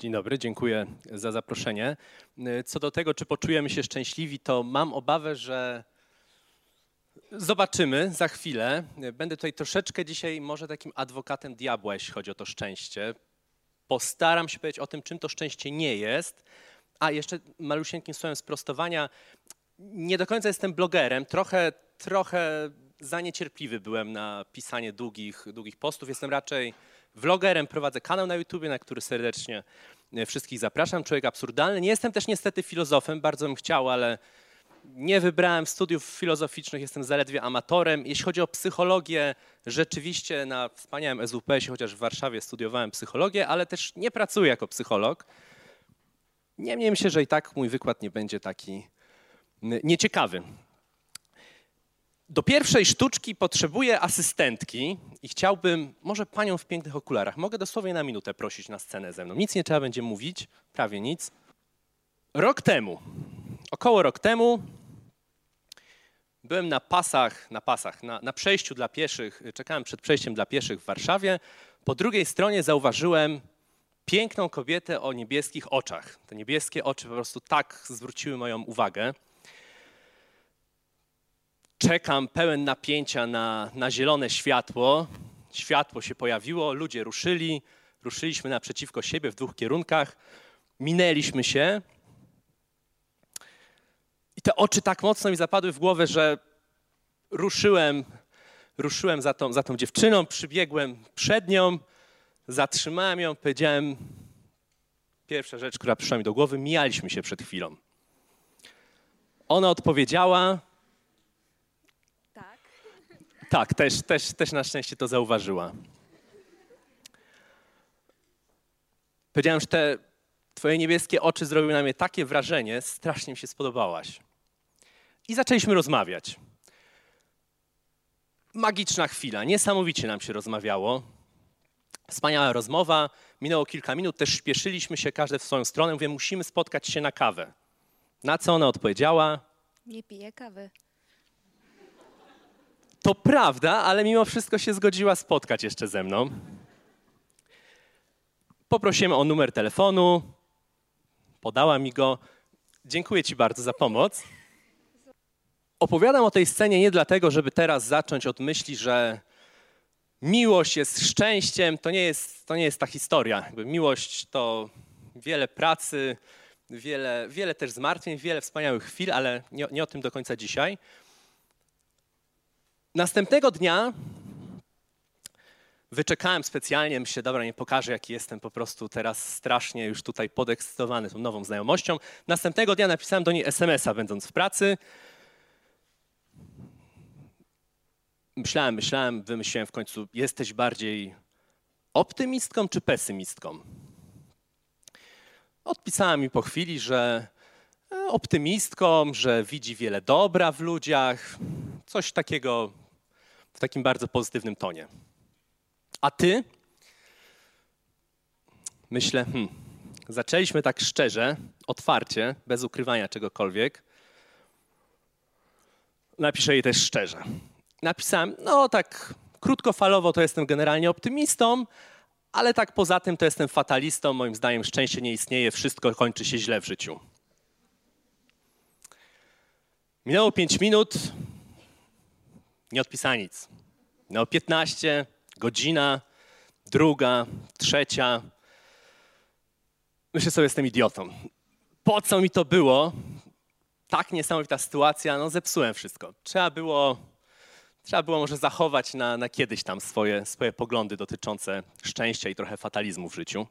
Dzień dobry, dziękuję za zaproszenie. Co do tego, czy poczujemy się szczęśliwi, to mam obawę, że zobaczymy za chwilę. Będę tutaj troszeczkę dzisiaj może takim adwokatem diabła, jeśli chodzi o to szczęście. Postaram się powiedzieć o tym, czym to szczęście nie jest. A jeszcze malusieńkim słowem sprostowania. Nie do końca jestem blogerem, trochę, trochę za niecierpliwy byłem na pisanie długich, długich postów. Jestem raczej vlogerem, prowadzę kanał na YouTube, na który serdecznie e, wszystkich zapraszam. Człowiek absurdalny. Nie jestem też niestety filozofem, bardzo bym chciał, ale nie wybrałem studiów filozoficznych, jestem zaledwie amatorem. Jeśli chodzi o psychologię, rzeczywiście na wspaniałym SWPS-ie, chociaż w Warszawie studiowałem psychologię, ale też nie pracuję jako psycholog. Niemniej myślę, że i tak mój wykład nie będzie taki nieciekawy. Do pierwszej sztuczki potrzebuję asystentki i chciałbym, może panią w pięknych okularach, mogę dosłownie na minutę prosić na scenę ze mną. Nic nie trzeba będzie mówić, prawie nic. Rok temu, około rok temu, byłem na pasach, na pasach, na, na przejściu dla pieszych, czekałem przed przejściem dla pieszych w Warszawie. Po drugiej stronie zauważyłem piękną kobietę o niebieskich oczach. Te niebieskie oczy po prostu tak zwróciły moją uwagę czekam pełen napięcia na, na zielone światło. Światło się pojawiło, ludzie ruszyli, ruszyliśmy naprzeciwko siebie w dwóch kierunkach, minęliśmy się. I te oczy tak mocno mi zapadły w głowę, że ruszyłem, ruszyłem za tą, za tą dziewczyną, przybiegłem przed nią, zatrzymałem ją, powiedziałem, pierwsza rzecz, która przyszła mi do głowy, mijaliśmy się przed chwilą. Ona odpowiedziała, tak, też, też, też na szczęście to zauważyła. Powiedziałem, że te twoje niebieskie oczy zrobiły na mnie takie wrażenie, strasznie mi się spodobałaś. I zaczęliśmy rozmawiać. Magiczna chwila, niesamowicie nam się rozmawiało. Wspaniała rozmowa, minęło kilka minut, też śpieszyliśmy się, każdy w swoją stronę. Mówię, musimy spotkać się na kawę. Na co ona odpowiedziała? Nie piję kawy. To prawda, ale mimo wszystko się zgodziła spotkać jeszcze ze mną. Poprosiłem o numer telefonu, podała mi go. Dziękuję Ci bardzo za pomoc. Opowiadam o tej scenie nie dlatego, żeby teraz zacząć od myśli, że miłość jest szczęściem. To nie jest, to nie jest ta historia. Jakby miłość to wiele pracy, wiele, wiele też zmartwień, wiele wspaniałych chwil, ale nie, nie o tym do końca dzisiaj. Następnego dnia wyczekałem specjalnie, myślę, dobra, nie pokażę, jaki jestem po prostu teraz strasznie już tutaj podekscytowany tą nową znajomością. Następnego dnia napisałem do niej SMS-a, będąc w pracy. Myślałem, myślałem, wymyśliłem w końcu, jesteś bardziej optymistką czy pesymistką? Odpisała mi po chwili, że e, optymistką, że widzi wiele dobra w ludziach, coś takiego w takim bardzo pozytywnym tonie. A ty? Myślę, hmm, zaczęliśmy tak szczerze, otwarcie, bez ukrywania czegokolwiek. Napiszę jej też szczerze. Napisałem, no tak krótkofalowo to jestem generalnie optymistą, ale tak poza tym to jestem fatalistą. Moim zdaniem szczęście nie istnieje, wszystko kończy się źle w życiu. Minęło pięć minut, nie odpisała nic. No 15, godzina, druga, trzecia. Myślę sobie, jestem idiotą. Po co mi to było? Tak niesamowita sytuacja, no zepsułem wszystko. Trzeba było, trzeba było może zachować na, na kiedyś tam swoje, swoje poglądy dotyczące szczęścia i trochę fatalizmu w życiu.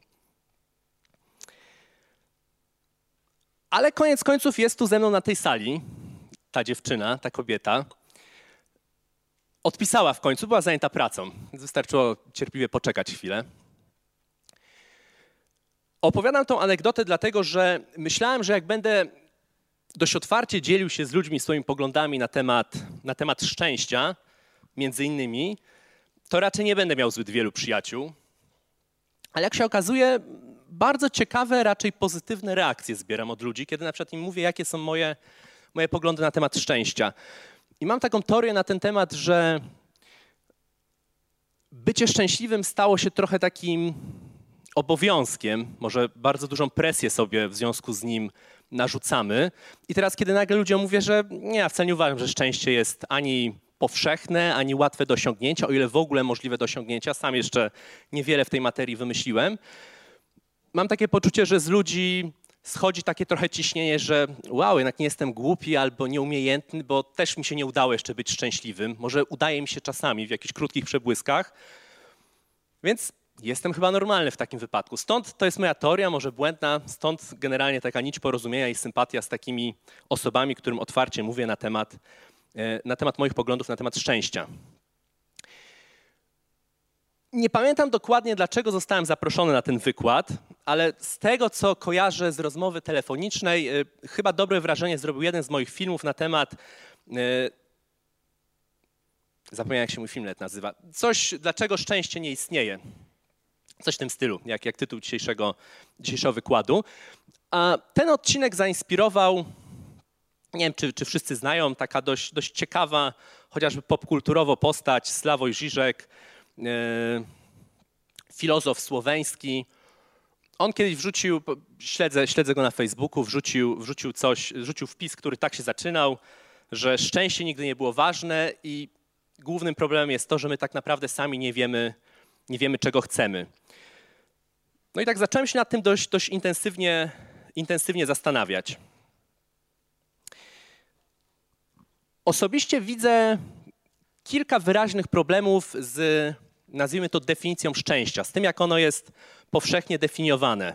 Ale koniec końców jest tu ze mną na tej sali ta dziewczyna, ta kobieta, Odpisała w końcu, była zajęta pracą. Wystarczyło cierpliwie poczekać chwilę. Opowiadam tą anegdotę dlatego, że myślałem, że jak będę dość otwarcie dzielił się z ludźmi swoimi poglądami na temat, na temat szczęścia, między innymi, to raczej nie będę miał zbyt wielu przyjaciół. Ale jak się okazuje, bardzo ciekawe, raczej pozytywne reakcje zbieram od ludzi, kiedy na przykład im mówię, jakie są moje, moje poglądy na temat szczęścia. I mam taką teorię na ten temat, że bycie szczęśliwym stało się trochę takim obowiązkiem, może bardzo dużą presję sobie w związku z nim narzucamy. I teraz, kiedy nagle ludziom mówię, że nie, ja wcale nie uważam, że szczęście jest ani powszechne, ani łatwe do osiągnięcia, o ile w ogóle możliwe do osiągnięcia. Sam jeszcze niewiele w tej materii wymyśliłem. Mam takie poczucie, że z ludzi schodzi takie trochę ciśnienie, że wow, jednak nie jestem głupi albo nieumiejętny, bo też mi się nie udało jeszcze być szczęśliwym. Może udaje mi się czasami w jakichś krótkich przebłyskach. Więc jestem chyba normalny w takim wypadku. Stąd to jest moja teoria, może błędna, stąd generalnie taka nić porozumienia i sympatia z takimi osobami, którym otwarcie mówię na temat, e, na temat moich poglądów na temat szczęścia. Nie pamiętam dokładnie, dlaczego zostałem zaproszony na ten wykład, ale z tego, co kojarzę z rozmowy telefonicznej, e, chyba dobre wrażenie zrobił jeden z moich filmów na temat. E, zapomniałem, jak się mój filmlet nazywa. Coś, dlaczego szczęście nie istnieje. Coś w tym stylu, jak, jak tytuł dzisiejszego, dzisiejszego wykładu. A ten odcinek zainspirował, nie wiem, czy, czy wszyscy znają, taka dość, dość ciekawa, chociażby popkulturowo postać, Sławoj Żyżek, e, filozof słoweński. On kiedyś wrzucił, śledzę, śledzę go na Facebooku, wrzucił, wrzucił coś, wrzucił wpis, który tak się zaczynał, że szczęście nigdy nie było ważne i głównym problemem jest to, że my tak naprawdę sami nie wiemy, nie wiemy czego chcemy. No i tak zacząłem się nad tym dość, dość intensywnie, intensywnie zastanawiać. Osobiście widzę kilka wyraźnych problemów z, nazwijmy to, definicją szczęścia, z tym, jak ono jest powszechnie definiowane,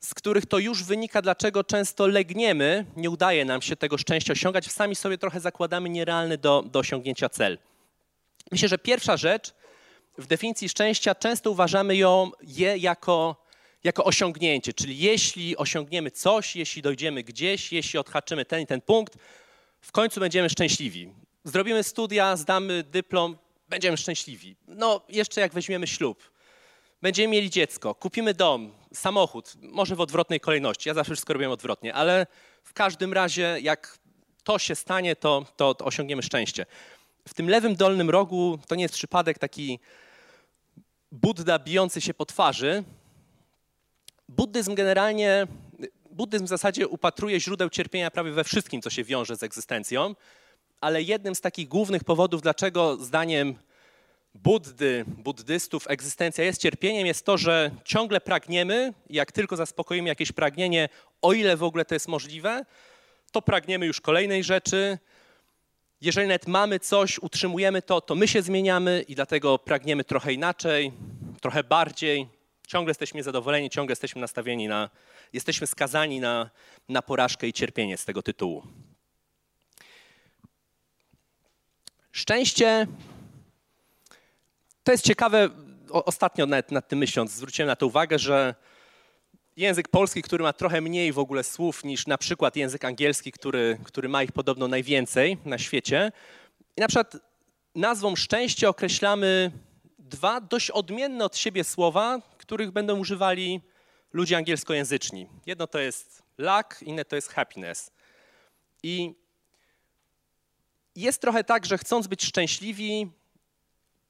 z których to już wynika, dlaczego często legniemy, nie udaje nam się tego szczęścia osiągać, sami sobie trochę zakładamy nierealny do, do osiągnięcia cel. Myślę, że pierwsza rzecz w definicji szczęścia często uważamy ją, je jako, jako osiągnięcie, czyli jeśli osiągniemy coś, jeśli dojdziemy gdzieś, jeśli odhaczymy ten i ten punkt, w końcu będziemy szczęśliwi. Zrobimy studia, zdamy dyplom, będziemy szczęśliwi. No, jeszcze jak weźmiemy ślub, będziemy mieli dziecko, kupimy dom, samochód, może w odwrotnej kolejności. Ja zawsze wszystko robię odwrotnie, ale w każdym razie, jak to się stanie, to, to, to osiągniemy szczęście. W tym lewym dolnym rogu to nie jest przypadek taki Buddha bijący się po twarzy. Buddyzm generalnie, buddyzm w zasadzie upatruje źródeł cierpienia prawie we wszystkim, co się wiąże z egzystencją, ale jednym z takich głównych powodów, dlaczego zdaniem Buddy, buddystów egzystencja jest cierpieniem, jest to, że ciągle pragniemy, jak tylko zaspokoimy jakieś pragnienie, o ile w ogóle to jest możliwe, to pragniemy już kolejnej rzeczy, jeżeli nawet mamy coś, utrzymujemy to, to my się zmieniamy i dlatego pragniemy trochę inaczej, trochę bardziej. Ciągle jesteśmy niezadowoleni, ciągle jesteśmy nastawieni na, jesteśmy skazani na, na porażkę i cierpienie z tego tytułu. Szczęście to jest ciekawe, ostatnio nawet nad tym myśląc, zwróciłem na to uwagę, że język polski, który ma trochę mniej w ogóle słów niż na przykład język angielski, który, który ma ich podobno najwięcej na świecie. I na przykład nazwą szczęście określamy dwa dość odmienne od siebie słowa, których będą używali ludzie angielskojęzyczni. Jedno to jest luck, inne to jest happiness. I jest trochę tak, że chcąc być szczęśliwi,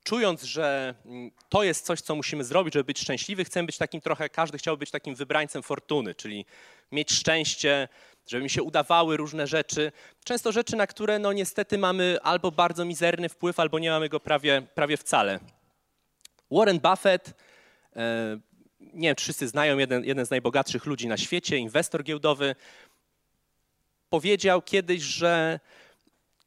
czując, że mm, to jest coś, co musimy zrobić, żeby być szczęśliwy, chcemy być takim trochę, każdy chciałby być takim wybrańcem fortuny, czyli mieć szczęście, żeby mi się udawały różne rzeczy. Często rzeczy, na które no niestety mamy albo bardzo mizerny wpływ, albo nie mamy go prawie, prawie wcale. Warren Buffett, e, nie wiem, wszyscy znają, jeden, jeden z najbogatszych ludzi na świecie, inwestor giełdowy, powiedział kiedyś, że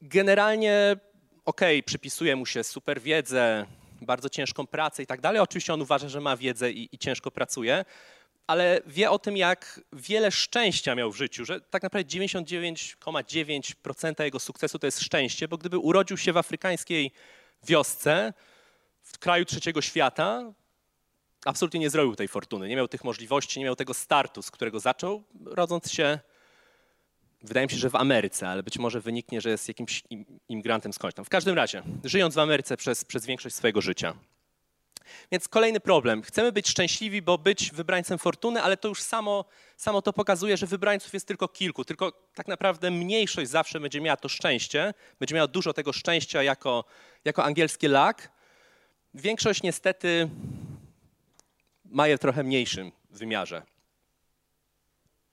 generalnie okej, okay, przypisuje mu się super wiedzę, bardzo ciężką pracę i tak dalej. Oczywiście on uważa, że ma wiedzę i, i ciężko pracuje, ale wie o tym, jak wiele szczęścia miał w życiu, że tak naprawdę 99,9% jego sukcesu to jest szczęście, bo gdyby urodził się w afrykańskiej wiosce, w kraju trzeciego świata, absolutnie nie zrobił tej fortuny, nie miał tych możliwości, nie miał tego startu, z którego zaczął, rodząc się Wydaje mi się, że w Ameryce, ale być może wyniknie, że jest jakimś imigrantem skądś tam. W każdym razie, żyjąc w Ameryce przez, przez większość swojego życia. Więc kolejny problem. Chcemy być szczęśliwi, bo być wybrańcem fortuny, ale to już samo, samo to pokazuje, że wybrańców jest tylko kilku. Tylko tak naprawdę mniejszość zawsze będzie miała to szczęście, będzie miała dużo tego szczęścia jako, jako angielskie luck. Większość niestety ma je w trochę mniejszym wymiarze.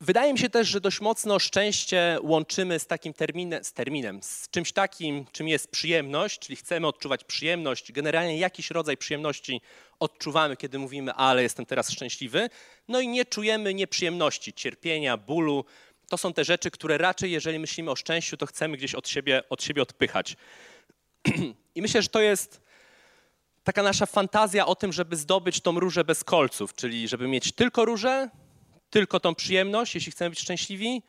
Wydaje mi się też, że dość mocno szczęście łączymy z takim terminem, z terminem, z czymś takim, czym jest przyjemność, czyli chcemy odczuwać przyjemność. Generalnie jakiś rodzaj przyjemności odczuwamy, kiedy mówimy, ale jestem teraz szczęśliwy. No i nie czujemy nieprzyjemności, cierpienia, bólu. To są te rzeczy, które raczej, jeżeli myślimy o szczęściu, to chcemy gdzieś od siebie, od siebie odpychać. I myślę, że to jest taka nasza fantazja o tym, żeby zdobyć tą różę bez kolców, czyli żeby mieć tylko różę, tylko tą przyjemność, jeśli chcemy być szczęśliwi,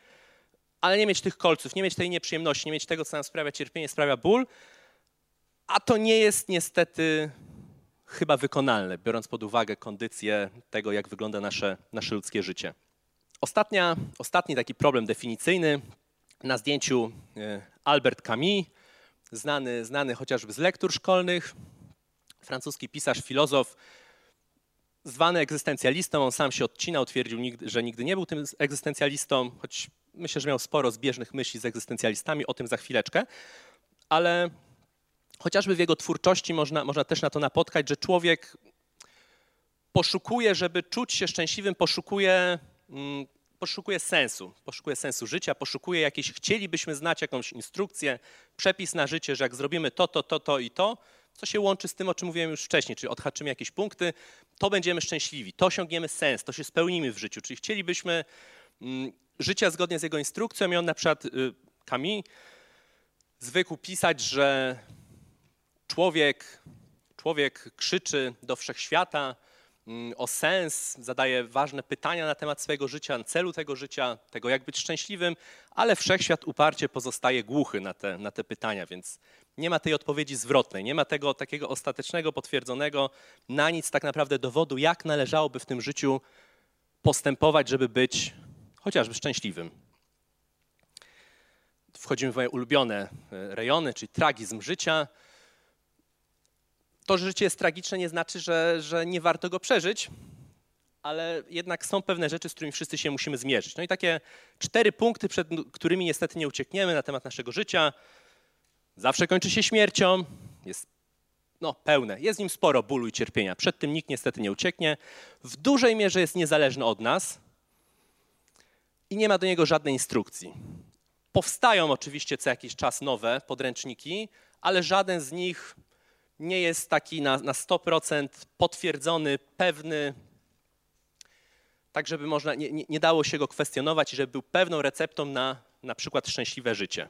ale nie mieć tych kolców, nie mieć tej nieprzyjemności, nie mieć tego, co nam sprawia cierpienie, sprawia ból. A to nie jest niestety chyba wykonalne, biorąc pod uwagę kondycję tego, jak wygląda nasze, nasze ludzkie życie. Ostatnia, ostatni taki problem definicyjny na zdjęciu e, Albert Camus, znany, znany chociażby z lektur szkolnych, francuski pisarz, filozof, zwany egzystencjalistą. On sam się odcinał, twierdził, że nigdy nie był tym egzystencjalistą, choć myślę, że miał sporo zbieżnych myśli z egzystencjalistami, o tym za chwileczkę. Ale chociażby w jego twórczości można, można też na to napotkać, że człowiek poszukuje, żeby czuć się szczęśliwym, poszukuje, mm, poszukuje sensu, poszukuje sensu życia, poszukuje jakiejś, chcielibyśmy znać jakąś instrukcję, przepis na życie, że jak zrobimy to, to, to, to i to, co się łączy z tym, o czym mówiłem już wcześniej, czyli odhaczymy jakieś punkty, to będziemy szczęśliwi, to osiągniemy sens, to się spełnimy w życiu. Czyli chcielibyśmy mm, życia zgodnie z jego instrukcją i on na przykład, Kami, y, zwykł pisać, że człowiek, człowiek krzyczy do wszechświata, o sens, zadaje ważne pytania na temat swojego życia, celu tego życia, tego jak być szczęśliwym, ale wszechświat uparcie pozostaje głuchy na te, na te pytania, więc nie ma tej odpowiedzi zwrotnej, nie ma tego takiego ostatecznego, potwierdzonego, na nic tak naprawdę dowodu, jak należałoby w tym życiu postępować, żeby być chociażby szczęśliwym. Wchodzimy w moje ulubione e, rejony, czyli tragizm życia to, że życie jest tragiczne, nie znaczy, że, że nie warto go przeżyć, ale jednak są pewne rzeczy, z którymi wszyscy się musimy zmierzyć. No i takie cztery punkty, przed którymi niestety nie uciekniemy na temat naszego życia. Zawsze kończy się śmiercią, jest no, pełne, jest w nim sporo bólu i cierpienia. Przed tym nikt niestety nie ucieknie. W dużej mierze jest niezależny od nas i nie ma do niego żadnej instrukcji. Powstają oczywiście co jakiś czas nowe podręczniki, ale żaden z nich nie jest taki na, na 100% potwierdzony, pewny, tak żeby można, nie, nie, dało się go kwestionować i żeby był pewną receptą na na przykład szczęśliwe życie.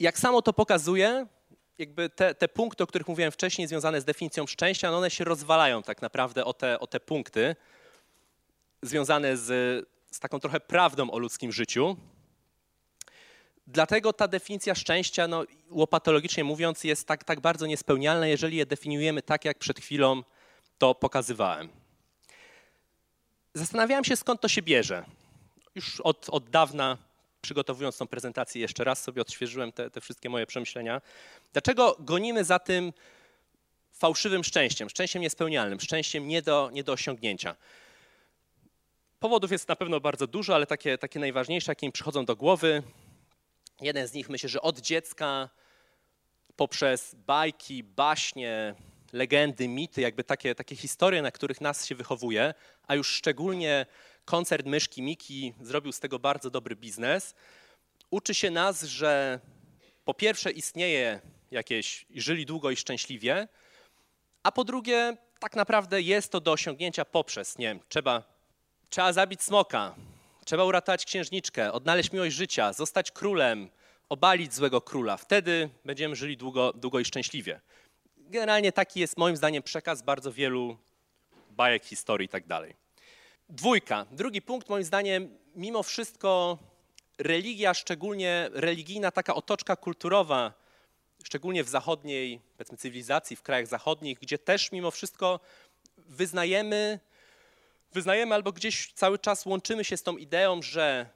Jak samo to pokazuje, jakby te, te, punkty, o których mówiłem wcześniej, związane z definicją szczęścia, no one się rozwalają tak naprawdę o te, o te punkty związane z, z taką trochę prawdą o ludzkim życiu. Dlatego ta definicja szczęścia, no, łopatologicznie mówiąc, jest tak, tak bardzo niespełnialna, jeżeli je definiujemy tak, jak przed chwilą to pokazywałem. Zastanawiałem się, skąd to się bierze. Już od, od dawna, przygotowując tą prezentację, jeszcze raz sobie odświeżyłem te, te wszystkie moje przemyślenia. Dlaczego gonimy za tym fałszywym szczęściem, szczęściem niespełnialnym, szczęściem nie do, nie do osiągnięcia? Powodów jest na pewno bardzo dużo, ale takie, takie najważniejsze, jakie mi przychodzą do głowy, Jeden z nich myślę, że od dziecka poprzez bajki, baśnie, legendy, mity, jakby takie, takie historie, na których nas się wychowuje, a już szczególnie koncert Myszki Miki zrobił z tego bardzo dobry biznes, uczy się nas, że po pierwsze istnieje jakieś, żyli długo i szczęśliwie, a po drugie tak naprawdę jest to do osiągnięcia poprzez, nie wiem, trzeba, trzeba zabić smoka, Trzeba uratować księżniczkę, odnaleźć miłość życia, zostać królem, obalić złego króla. Wtedy będziemy żyli długo, długo i szczęśliwie. Generalnie taki jest moim zdaniem przekaz bardzo wielu bajek, historii i tak dalej. Dwójka. Drugi punkt moim zdaniem, mimo wszystko religia, szczególnie religijna taka otoczka kulturowa, szczególnie w zachodniej, powiedzmy, cywilizacji, w krajach zachodnich, gdzie też mimo wszystko wyznajemy wyznajemy albo gdzieś cały czas łączymy się z tą ideą, że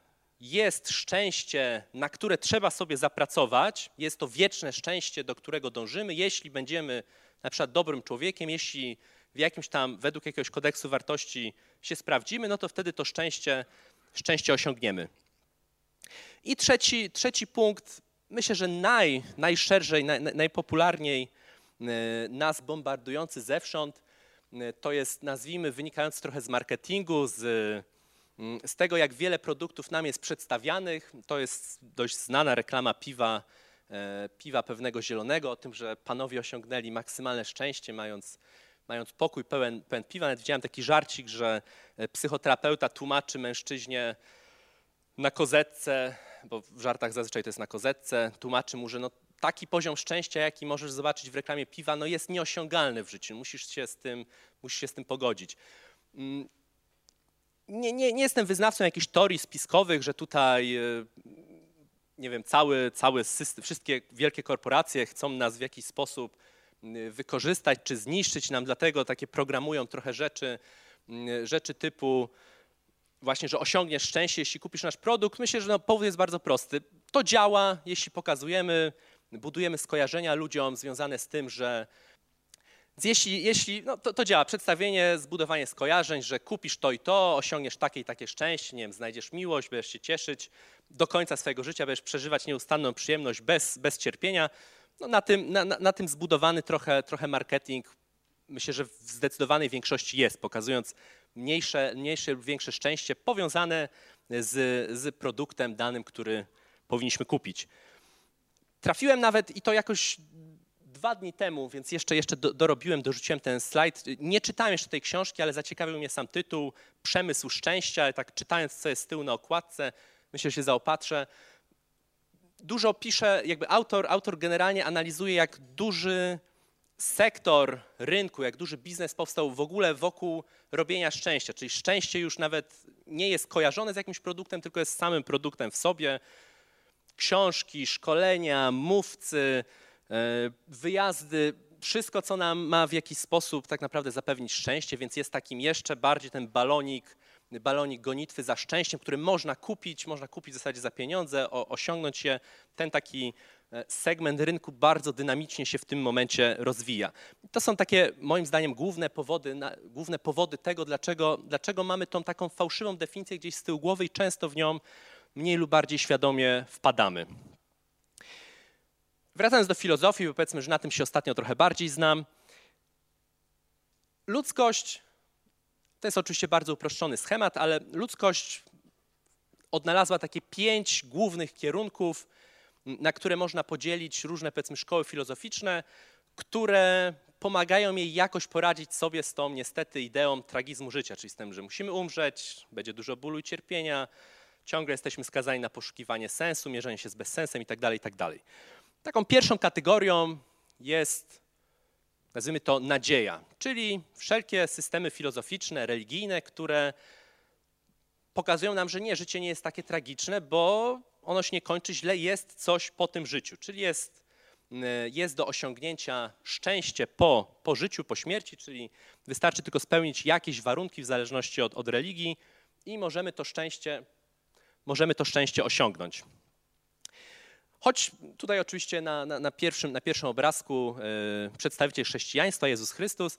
jest szczęście, na które trzeba sobie zapracować, jest to wieczne szczęście, do którego dążymy, jeśli będziemy na przykład dobrym człowiekiem, jeśli w jakimś tam, według jakiegoś kodeksu wartości się sprawdzimy, no to wtedy to szczęście, szczęście osiągniemy. I trzeci, trzeci punkt, myślę, że naj, najszerzej, naj, najpopularniej nas bombardujący zewsząd. To jest, nazwijmy, wynikający trochę z marketingu, z, z tego, jak wiele produktów nam jest przedstawianych. To jest dość znana reklama piwa, piwa pewnego zielonego, o tym, że panowie osiągnęli maksymalne szczęście, mając mając pokój pełen, pełen piwa. Nawet widziałem taki żarcik, że e, psychoterapeuta tłumaczy mężczyźnie na kozetce, bo w żartach zazwyczaj to jest na kozetce, tłumaczy mu, że no, taki poziom szczęścia, jaki możesz zobaczyć w reklamie piwa, no jest nieosiągalny w życiu. Musisz się z tym, musisz się z tym pogodzić. Mm, nie, nie, nie jestem wyznawcą jakichś teorii spiskowych, że tutaj e, nie wiem, cały, cały system, wszystkie wielkie korporacje chcą nas w jakiś sposób wykorzystać czy zniszczyć nam, dlatego takie programują trochę rzeczy, rzeczy typu właśnie, że osiągniesz szczęście, jeśli kupisz nasz produkt. Myślę, że no, powód jest bardzo prosty. To działa, jeśli pokazujemy, budujemy skojarzenia ludziom związane z tym, że jeśli, jeśli no to, to, działa, przedstawienie, zbudowanie skojarzeń, że kupisz to i to, osiągniesz takie i takie szczęście, nie wiem, znajdziesz miłość, będziesz się cieszyć do końca swojego życia, będziesz przeżywać nieustanną przyjemność bez, bez cierpienia no na, tym, na, na tym zbudowany trochę, trochę marketing, myślę, że w zdecydowanej większości jest, pokazując mniejsze, mniejsze lub większe szczęście powiązane z, z produktem danym, który powinniśmy kupić. Trafiłem nawet i to jakoś dwa dni temu, więc jeszcze, jeszcze do, dorobiłem, dorzuciłem ten slajd. Nie czytałem jeszcze tej książki, ale zaciekawił mnie sam tytuł Przemysł Szczęścia. Tak czytając, co jest z tyłu na okładce, myślę, że się zaopatrzę dużo pisze, jakby autor, autor generalnie analizuje, jak duży sektor rynku, jak duży biznes powstał w ogóle wokół robienia szczęścia. Czyli szczęście już nawet nie jest kojarzone z jakimś produktem, tylko jest samym produktem w sobie. Książki, szkolenia, mówcy, e, wyjazdy, wszystko, co nam ma w jakiś sposób tak naprawdę zapewnić szczęście, więc jest takim jeszcze bardziej ten balonik balonik gonitwy za szczęściem, który można kupić, można kupić w zasadzie za pieniądze, osiągnąć je. Ten taki e, segment rynku bardzo dynamicznie się w tym momencie rozwija. To są takie, moim zdaniem, główne powody, główne powody tego, dlaczego, dlaczego mamy tą taką fałszywą definicję gdzieś z tyłu głowy i często w nią mniej lub bardziej świadomie wpadamy. Wracając do filozofii, bo powiedzmy, że na tym się ostatnio trochę bardziej znam. Ludzkość to jest oczywiście bardzo uproszczony schemat, ale ludzkość odnalazła takie pięć głównych kierunków, na które można podzielić różne, powiedzmy, szkoły filozoficzne, które pomagają jej jakoś poradzić sobie z tą niestety ideą tragizmu życia, czyli z tym, że musimy umrzeć, będzie dużo bólu i cierpienia, ciągle jesteśmy skazani na poszukiwanie sensu, mierzenie się z bezsensem itd., tak itd. Tak Taką pierwszą kategorią jest nazwijmy to nadzieja, czyli wszelkie systemy filozoficzne, religijne, które pokazują nam, że nie, życie nie jest takie tragiczne, bo ono się nie kończy źle, jest coś po tym życiu, czyli jest, mm, jest do osiągnięcia szczęście po, po życiu, po śmierci, czyli wystarczy tylko spełnić jakieś warunki w zależności od, od religii i możemy to szczęście, możemy to szczęście osiągnąć. Choć tutaj oczywiście na, na, na, pierwszym, na pierwszym obrazku e, przedstawiciel chrześcijaństwa, Jezus Chrystus,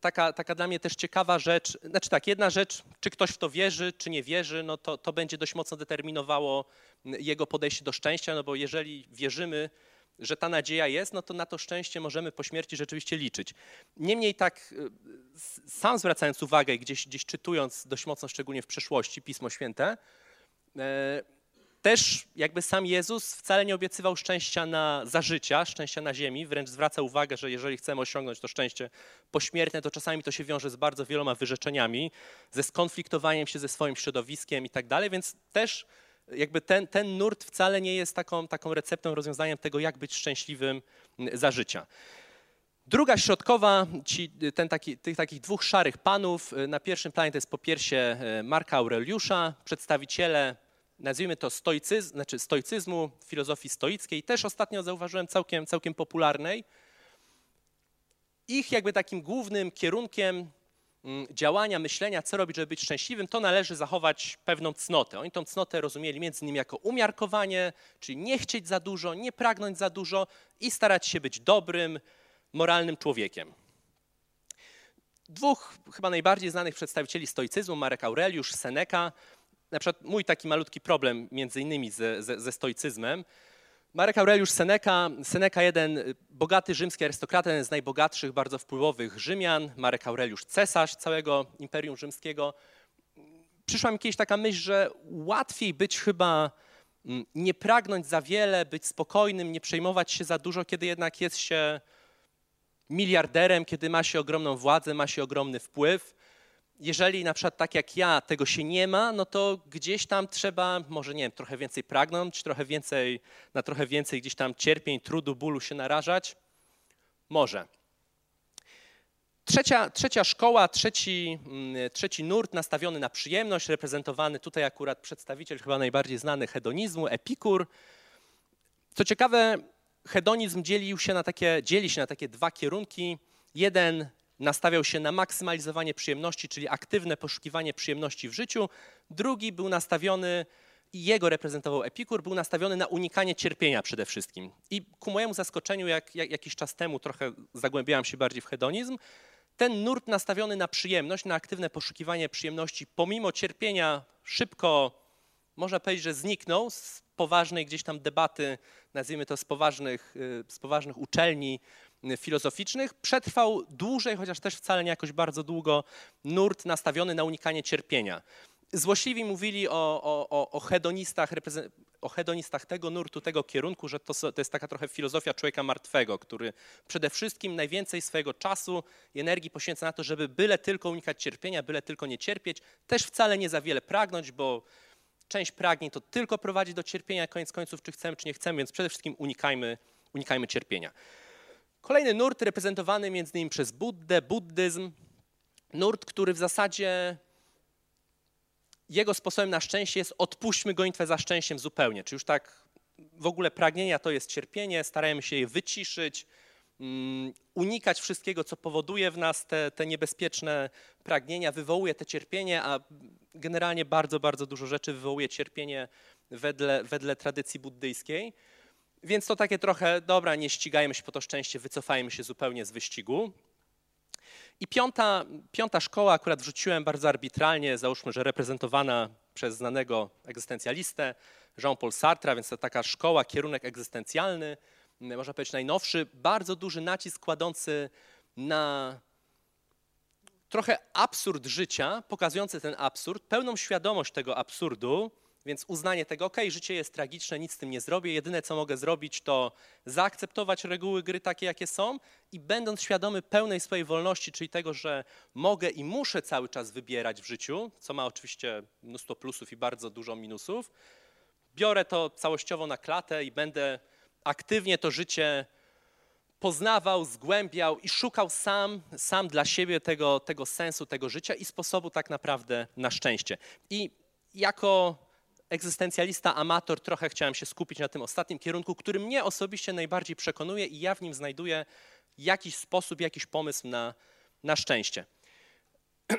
taka, taka dla mnie też ciekawa rzecz, znaczy tak, jedna rzecz, czy ktoś w to wierzy, czy nie wierzy, no to, to będzie dość mocno determinowało jego podejście do szczęścia, no bo jeżeli wierzymy, że ta nadzieja jest, no to na to szczęście możemy po śmierci rzeczywiście liczyć. Niemniej tak, e, sam zwracając uwagę, gdzieś, gdzieś czytując dość mocno, szczególnie w przeszłości, Pismo Święte, też jakby sam Jezus wcale nie obiecywał szczęścia na, za życia, szczęścia na ziemi, wręcz zwraca uwagę, że jeżeli chcemy osiągnąć to szczęście pośmiertne, to czasami to się wiąże z bardzo wieloma wyrzeczeniami, ze skonfliktowaniem się ze swoim środowiskiem i tak dalej, więc też jakby ten, ten nurt wcale nie jest taką, taką receptą, rozwiązaniem tego, jak być szczęśliwym za życia. Druga środkowa, ci, ten taki, tych takich dwóch szarych panów, na pierwszym planie to jest po piersie Marka Aureliusza, przedstawiciele nazwijmy to stoicyzm, znaczy stoicyzmu, filozofii stoickiej, też ostatnio zauważyłem całkiem, całkiem popularnej. Ich jakby takim głównym kierunkiem mm, działania, myślenia, co robić, żeby być szczęśliwym, to należy zachować pewną cnotę. Oni tą cnotę rozumieli między innymi jako umiarkowanie, czyli nie chcieć za dużo, nie pragnąć za dużo i starać się być dobrym, moralnym człowiekiem. Dwóch chyba najbardziej znanych przedstawicieli stoicyzmu, Marek Aureliusz, Seneca, na przykład mój taki malutki problem między innymi ze, ze, ze stoicyzmem, Marek Aureliusz Seneca, Seneca jeden bogaty rzymski arystokrata, jeden z najbogatszych, bardzo wpływowych Rzymian, Marek Aureliusz cesarz całego Imperium Rzymskiego. Przyszła mi kiedyś taka myśl, że łatwiej być chyba mm, nie pragnąć za wiele, być spokojnym, nie przejmować się za dużo, kiedy jednak jest się miliarderem, kiedy ma się ogromną władzę, ma się ogromny wpływ jeżeli na przykład tak jak ja tego się nie ma, no to gdzieś tam trzeba, może nie wiem, trochę więcej pragnąć, trochę więcej, na trochę więcej gdzieś tam cierpień, trudu, bólu się narażać. Może. Trzecia, trzecia szkoła, trzeci, mm, trzeci nurt nastawiony na przyjemność, reprezentowany tutaj akurat przedstawiciel chyba najbardziej znany hedonizmu, Epikur. Co ciekawe, hedonizm dzielił się na takie, dzieli się na takie dwa kierunki. Jeden nastawiał się na maksymalizowanie przyjemności, czyli aktywne poszukiwanie przyjemności w życiu. Drugi był nastawiony, i jego reprezentował Epikur, był nastawiony na unikanie cierpienia przede wszystkim. I ku mojemu zaskoczeniu, jak, jak jakiś czas temu trochę zagłębiałem się bardziej w hedonizm, ten nurt nastawiony na przyjemność, na aktywne poszukiwanie przyjemności, pomimo cierpienia, szybko, można powiedzieć, że zniknął z poważnej gdzieś tam debaty, nazwijmy to z poważnych, y, z poważnych uczelni filozoficznych. Przetrwał dłużej, chociaż też wcale nie jakoś bardzo długo, nurt nastawiony na unikanie cierpienia. Złośliwi mówili o, o, o, hedonistach, o hedonistach tego nurtu, tego kierunku, że to, to jest taka trochę filozofia człowieka martwego, który przede wszystkim najwięcej swojego czasu i energii poświęca na to, żeby byle tylko unikać cierpienia, byle tylko nie cierpieć, też wcale nie za wiele pragnąć, bo część pragnień to tylko prowadzi do cierpienia, koniec końców, czy chcemy, czy nie chcemy, więc przede wszystkim unikajmy, unikajmy cierpienia. Kolejny nurt reprezentowany między innymi przez Buddę, buddyzm. Nurt, który w zasadzie jego sposobem na szczęście jest odpuśćmy gonitwę za szczęściem zupełnie. Czy już tak w ogóle pragnienia to jest cierpienie, starajmy się je wyciszyć, um, unikać wszystkiego, co powoduje w nas te, te niebezpieczne pragnienia, wywołuje te cierpienie, a generalnie bardzo, bardzo dużo rzeczy wywołuje cierpienie wedle, wedle tradycji buddyjskiej. Więc to takie trochę, dobra, nie ścigajmy się po to szczęście, wycofajmy się zupełnie z wyścigu. I piąta, piąta szkoła akurat wrzuciłem bardzo arbitralnie, załóżmy, że reprezentowana przez znanego egzystencjalistę Jean-Paul Sartre, więc to taka szkoła, kierunek egzystencjalny, można powiedzieć najnowszy, bardzo duży nacisk kładący na trochę absurd życia, pokazujący ten absurd, pełną świadomość tego absurdu, więc uznanie tego, ok, życie jest tragiczne, nic z tym nie zrobię, jedyne co mogę zrobić to zaakceptować reguły gry takie, jakie są i będąc świadomy pełnej swojej wolności, czyli tego, że mogę i muszę cały czas wybierać w życiu, co ma oczywiście mnóstwo plusów i bardzo dużo minusów, biorę to całościowo na klatę i będę aktywnie to życie poznawał, zgłębiał i szukał sam, sam dla siebie tego, tego sensu, tego życia i sposobu tak naprawdę na szczęście. I jako egzystencjalista, amator, trochę chciałem się skupić na tym ostatnim kierunku, który mnie osobiście najbardziej przekonuje i ja w nim znajduję jakiś sposób, jakiś pomysł na, na szczęście.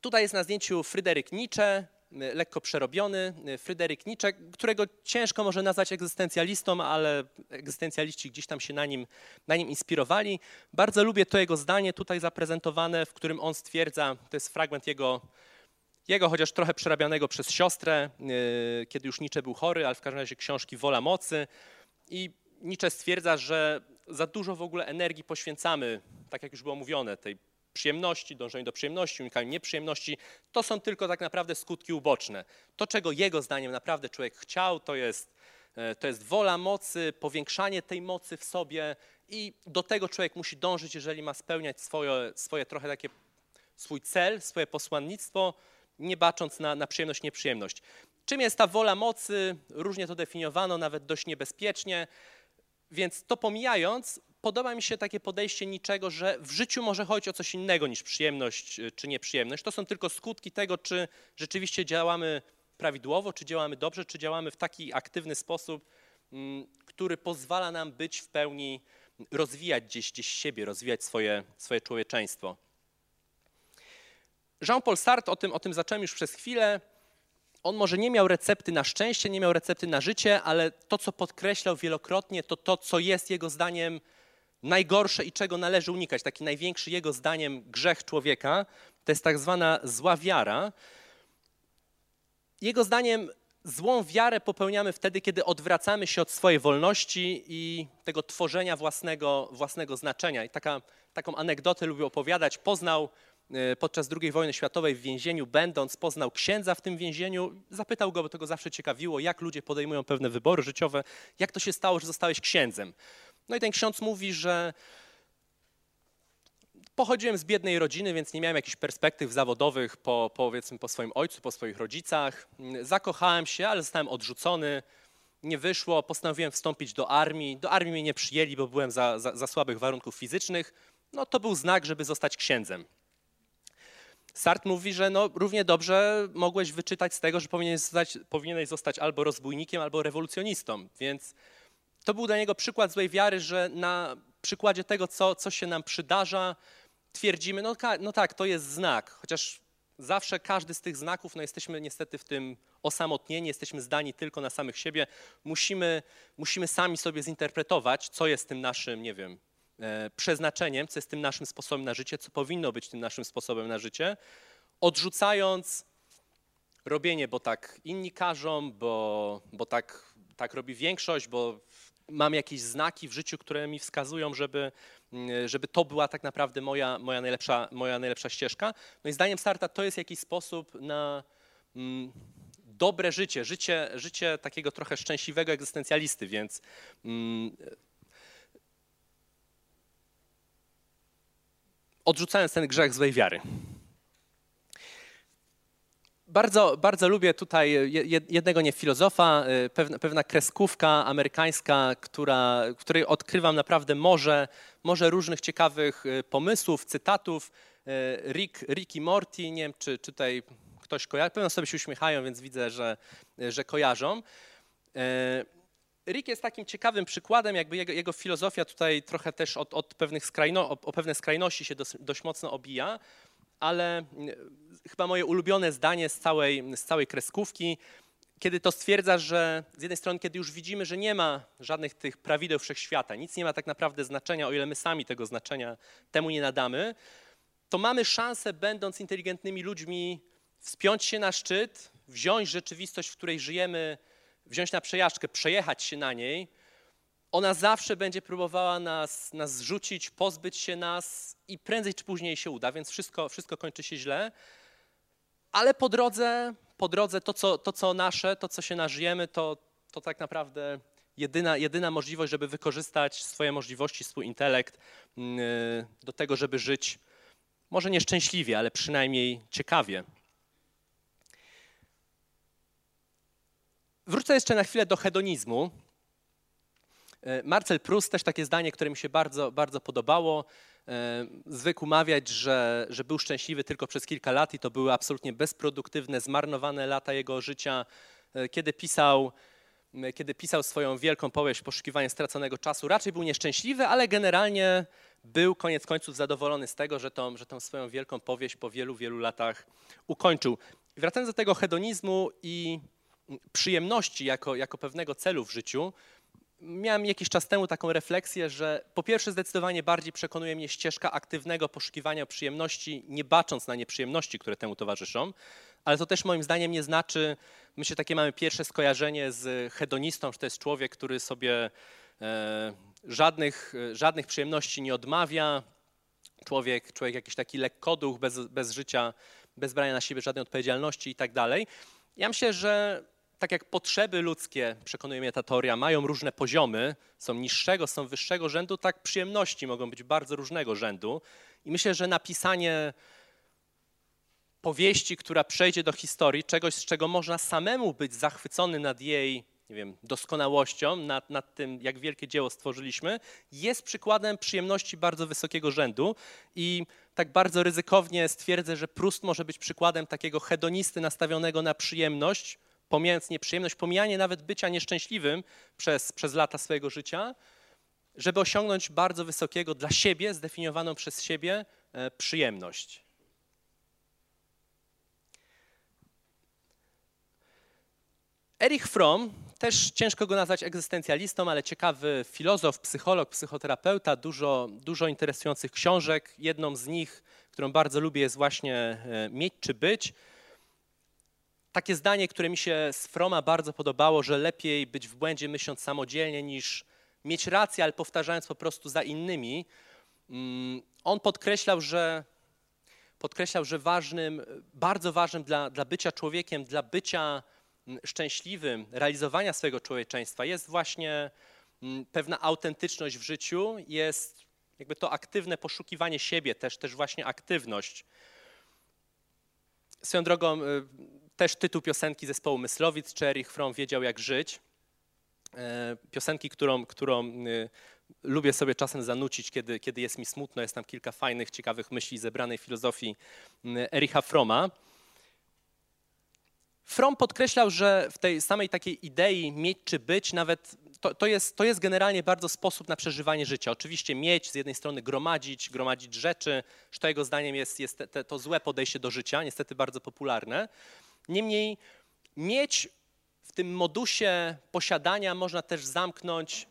Tutaj jest na zdjęciu Fryderyk Nietzsche, lekko przerobiony. Fryderyk Nietzsche, którego ciężko może nazwać egzystencjalistą, ale egzystencjaliści gdzieś tam się na nim, na nim inspirowali. Bardzo lubię to jego zdanie tutaj zaprezentowane, w którym on stwierdza, to jest fragment jego jego, chociaż trochę przerabianego przez siostrę, yy, kiedy już Nietzsche był chory, ale w każdym razie książki Wola Mocy. I Nietzsche stwierdza, że za dużo w ogóle energii poświęcamy, tak jak już było mówione, tej przyjemności, dążeniu do przyjemności, unikaniu nieprzyjemności, to są tylko tak naprawdę skutki uboczne. To, czego jego zdaniem naprawdę człowiek chciał, to jest, e, to jest wola mocy, powiększanie tej mocy w sobie i do tego człowiek musi dążyć, jeżeli ma spełniać swoje, swoje trochę takie, swój cel, swoje posłannictwo, nie bacząc na, na przyjemność, nieprzyjemność. Czym jest ta wola mocy? Różnie to definiowano, nawet dość niebezpiecznie. Więc to pomijając, podoba mi się takie podejście niczego, że w życiu może chodzić o coś innego niż przyjemność y, czy nieprzyjemność. To są tylko skutki tego, czy rzeczywiście działamy prawidłowo, czy działamy dobrze, czy działamy w taki aktywny sposób, mm, który pozwala nam być w pełni, rozwijać gdzieś, gdzieś siebie, rozwijać swoje, swoje człowieczeństwo. Jean-Paul Sartre, o tym, o tym zacząłem już przez chwilę, on może nie miał recepty na szczęście, nie miał recepty na życie, ale to, co podkreślał wielokrotnie, to to, co jest jego zdaniem najgorsze i czego należy unikać. Taki największy jego zdaniem grzech człowieka to jest tak zwana zła wiara. Jego zdaniem złą wiarę popełniamy wtedy, kiedy odwracamy się od swojej wolności i tego tworzenia własnego, własnego znaczenia. I taka, taką anegdotę lubię opowiadać. Poznał podczas II wojny światowej w więzieniu, będąc, poznał księdza w tym więzieniu. Zapytał go, bo to go zawsze ciekawiło, jak ludzie podejmują pewne wybory życiowe. Jak to się stało, że zostałeś księdzem? No i ten ksiądz mówi, że Pochodziłem z biednej rodziny, więc nie miałem jakichś perspektyw zawodowych po, powiedzmy, po swoim ojcu, po swoich rodzicach. Zakochałem się, ale zostałem odrzucony. Nie wyszło, postanowiłem wstąpić do armii. Do armii mnie nie przyjęli, bo byłem za, za, za słabych warunków fizycznych. No to był znak, żeby zostać księdzem. Sart mówi, że no, równie dobrze mogłeś wyczytać z tego, że powinieneś zostać, powinieneś zostać albo rozbójnikiem, albo rewolucjonistą. Więc to był dla niego przykład złej wiary, że na przykładzie tego, co, co się nam przydarza, twierdzimy, no, no tak, to jest znak, chociaż zawsze każdy z tych znaków, no jesteśmy niestety w tym osamotnieni, jesteśmy zdani tylko na samych siebie. Musimy, musimy sami sobie zinterpretować, co jest tym naszym, nie wiem, przeznaczeniem, co jest tym naszym sposobem na życie, co powinno być tym naszym sposobem na życie, odrzucając robienie, bo tak inni każą, bo, bo tak, tak robi większość, bo mam jakieś znaki w życiu, które mi wskazują, żeby, mm, żeby to była tak naprawdę moja, moja, najlepsza, moja najlepsza ścieżka. No i zdaniem Starta to jest jakiś sposób na mm, dobre życie, życie, życie takiego trochę szczęśliwego egzystencjalisty, więc mm, odrzucając ten grzech złej wiary. Bardzo, bardzo lubię tutaj jednego nie filozofa, y, pewna, pewna kreskówka amerykańska, która, której odkrywam naprawdę morze, morze różnych ciekawych y, pomysłów, cytatów. Y, Rick, Rick Morty, nie wiem czy, czy tutaj ktoś kojarzy, pewno sobie się uśmiechają, więc widzę, że, że kojarzą. Rick jest takim ciekawym przykładem, jakby jego, jego filozofia tutaj trochę też od, od pewnych skrajno, o, o pewne skrajności się dosyć, dość mocno obija ale mm, chyba moje ulubione zdanie z całej, z całej kreskówki, kiedy to stwierdza, że z jednej strony, kiedy już widzimy, że nie ma żadnych tych prawideł wszechświata, nic nie ma tak naprawdę znaczenia, o ile my sami tego znaczenia temu nie nadamy, to mamy szansę, będąc inteligentnymi ludźmi, wspiąć się na szczyt, wziąć rzeczywistość, w której żyjemy, wziąć na przejażdżkę, przejechać się na niej ona zawsze będzie próbowała nas, nas zrzucić, pozbyć się nas i prędzej czy później się uda, więc wszystko, wszystko kończy się źle. Ale po drodze, po drodze to, co, to, co nasze, to, co się nażyjemy, to, to tak naprawdę jedyna, jedyna możliwość, żeby wykorzystać swoje możliwości, swój intelekt mm, do tego, żeby żyć może nieszczęśliwie, ale przynajmniej ciekawie. Wrócę jeszcze na chwilę do hedonizmu. E, Marcel Proust, też takie zdanie, które mi się bardzo, bardzo podobało, e, zwykł mawiać, że, że był szczęśliwy tylko przez kilka lat i to były absolutnie bezproduktywne, zmarnowane lata jego życia. E, kiedy pisał, kiedy pisał swoją wielką powieść Poszukiwanie straconego czasu, raczej był nieszczęśliwy, ale generalnie był koniec końców zadowolony z tego, że tą, że tą swoją wielką powieść po wielu, wielu latach ukończył. Wracając do tego hedonizmu i przyjemności jako, jako pewnego celu w życiu, miałem jakiś czas temu taką refleksję, że po pierwsze zdecydowanie bardziej przekonuje mnie ścieżka aktywnego poszukiwania przyjemności, nie bacząc na nieprzyjemności, które temu towarzyszą, ale to też moim zdaniem nie znaczy, myślę, takie mamy pierwsze skojarzenie z hedonistą, że to jest człowiek, który sobie e, żadnych, żadnych przyjemności nie odmawia, człowiek, człowiek jakiś taki lekkoduch, bez, bez życia, bez brania na siebie żadnej odpowiedzialności i tak dalej. Ja myślę, że tak jak potrzeby ludzkie, przekonuje mnie ta teoria, mają różne poziomy, są niższego, są wyższego rzędu, tak przyjemności mogą być bardzo różnego rzędu. I myślę, że napisanie powieści, która przejdzie do historii, czegoś, z czego można samemu być zachwycony nad jej nie wiem, doskonałością, nad, nad tym, jak wielkie dzieło stworzyliśmy, jest przykładem przyjemności bardzo wysokiego rzędu. I tak bardzo ryzykownie stwierdzę, że Prust może być przykładem takiego hedonisty nastawionego na przyjemność, pomijając nieprzyjemność, pomijanie nawet bycia nieszczęśliwym przez, przez lata swojego życia, żeby osiągnąć bardzo wysokiego dla siebie, zdefiniowaną przez siebie e, przyjemność. Erich Fromm, też ciężko go nazwać egzystencjalistą, ale ciekawy filozof, psycholog, psychoterapeuta, dużo, dużo interesujących książek. Jedną z nich, którą bardzo lubię, jest właśnie e, Mieć czy być. Takie zdanie, które mi się z Froma bardzo podobało, że lepiej być w błędzie myśląc samodzielnie niż mieć rację, ale powtarzając po prostu za innymi. Mm, on podkreślał, że podkreślał, że ważnym, bardzo ważnym dla, dla bycia człowiekiem, dla bycia mm, szczęśliwym, realizowania swojego człowieczeństwa jest właśnie mm, pewna autentyczność w życiu, jest jakby to aktywne poszukiwanie siebie, też, też właśnie aktywność. Swoją drogą, y, też tytuł piosenki zespołu Myslowic, czy Erich Fromm wiedział jak żyć. E, piosenki, którą, którą y, lubię sobie czasem zanucić, kiedy, kiedy jest mi smutno. Jest tam kilka fajnych, ciekawych myśli zebranej filozofii y, Ericha Froma. Fromm podkreślał, że w tej samej takiej idei mieć czy być, nawet to, to, jest, to jest generalnie bardzo sposób na przeżywanie życia. Oczywiście mieć, z jednej strony gromadzić, gromadzić rzeczy, że to jego zdaniem jest, jest te, te, to złe podejście do życia, niestety bardzo popularne. Niemniej mieć w tym modusie posiadania można też zamknąć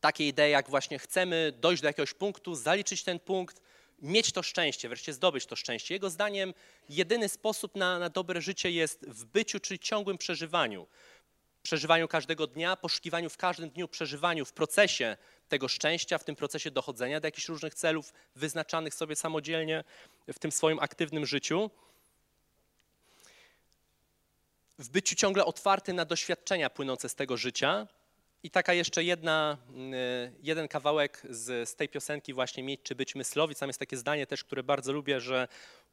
takie idee, jak właśnie chcemy dojść do jakiegoś punktu, zaliczyć ten punkt, mieć to szczęście, wreszcie zdobyć to szczęście. Jego zdaniem jedyny sposób na, na dobre życie jest w byciu, czyli ciągłym przeżywaniu. Przeżywaniu każdego dnia, poszukiwaniu w każdym dniu, przeżywaniu w procesie tego szczęścia, w tym procesie dochodzenia do jakichś różnych celów wyznaczanych sobie samodzielnie w tym swoim aktywnym życiu w byciu ciągle otwartym na doświadczenia płynące z tego życia. I taka jeszcze jedna, y, jeden kawałek z, z tej piosenki właśnie Mieć czy być myslowic. Tam jest takie zdanie też, które bardzo lubię, że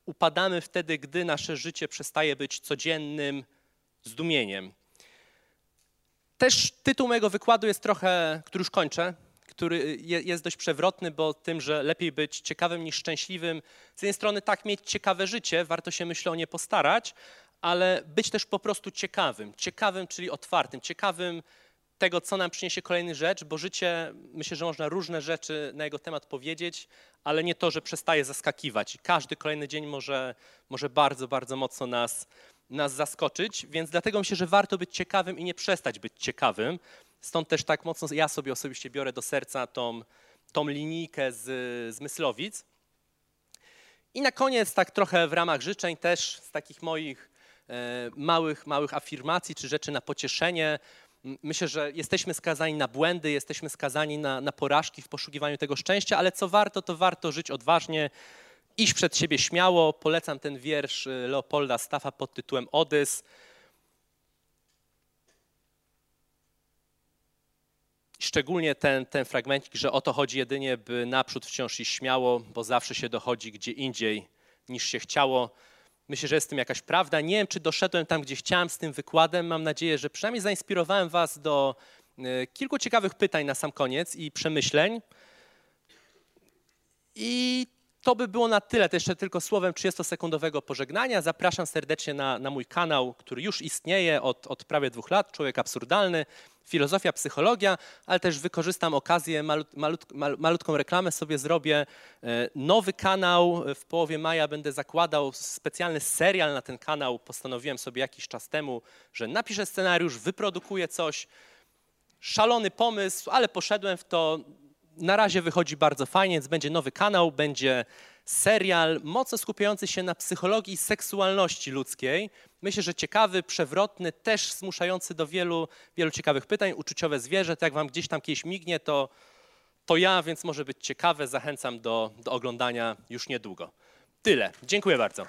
upadamy wtedy, gdy nasze życie przestaje być codziennym zdumieniem. Też tytuł mojego wykładu jest trochę, który już kończę, który jest dość przewrotny, bo tym, że lepiej być ciekawym niż szczęśliwym. Z jednej strony tak mieć ciekawe życie, warto się myślę o nie postarać, ale być też po prostu ciekawym. Ciekawym, czyli otwartym, ciekawym tego, co nam przyniesie kolejny rzecz, bo życie, myślę, że można różne rzeczy na jego temat powiedzieć, ale nie to, że przestaje zaskakiwać. Każdy kolejny dzień może, może bardzo, bardzo mocno nas, nas zaskoczyć, więc dlatego myślę, że warto być ciekawym i nie przestać być ciekawym. Stąd też tak mocno ja sobie osobiście biorę do serca tą, tą linijkę z, z Myslowic. I na koniec, tak trochę w ramach życzeń też z takich moich małych, małych afirmacji czy rzeczy na pocieszenie. Myślę, że jesteśmy skazani na błędy, jesteśmy skazani na, na porażki w poszukiwaniu tego szczęścia, ale co warto, to warto żyć odważnie, iść przed siebie śmiało. Polecam ten wiersz e, Leopolda Staffa pod tytułem Odys. Szczególnie ten, ten fragmencik, że o to chodzi jedynie, by naprzód wciąż iść śmiało, bo zawsze się dochodzi gdzie indziej niż się chciało. Myślę, że jest w tym jakaś prawda. Nie wiem, czy doszedłem tam, gdzie chciałem z tym wykładem. Mam nadzieję, że przynajmniej zainspirowałem Was do e, kilku ciekawych pytań na sam koniec i przemyśleń. I to by było na tyle. To jeszcze tylko słowem 30-sekundowego pożegnania. Zapraszam serdecznie na, na mój kanał, który już istnieje od, od prawie dwóch lat, Człowiek Absurdalny, Filozofia, Psychologia, ale też wykorzystam okazję, malut, malut, malutką reklamę sobie zrobię. E, nowy kanał w połowie maja będę zakładał specjalny serial na ten kanał. Postanowiłem sobie jakiś czas temu, że napiszę scenariusz, wyprodukuję coś. Szalony pomysł, ale poszedłem w to na razie wychodzi bardzo fajnie, więc będzie nowy kanał, będzie serial mocno skupiający się na psychologii seksualności ludzkiej. Myślę, że ciekawy, przewrotny, też zmuszający do wielu, wielu ciekawych pytań. Uczuciowe zwierzę, to jak wam gdzieś tam kiedyś mignie, to, to ja, więc może być ciekawe. Zachęcam do, do oglądania już niedługo. Tyle. Dziękuję bardzo.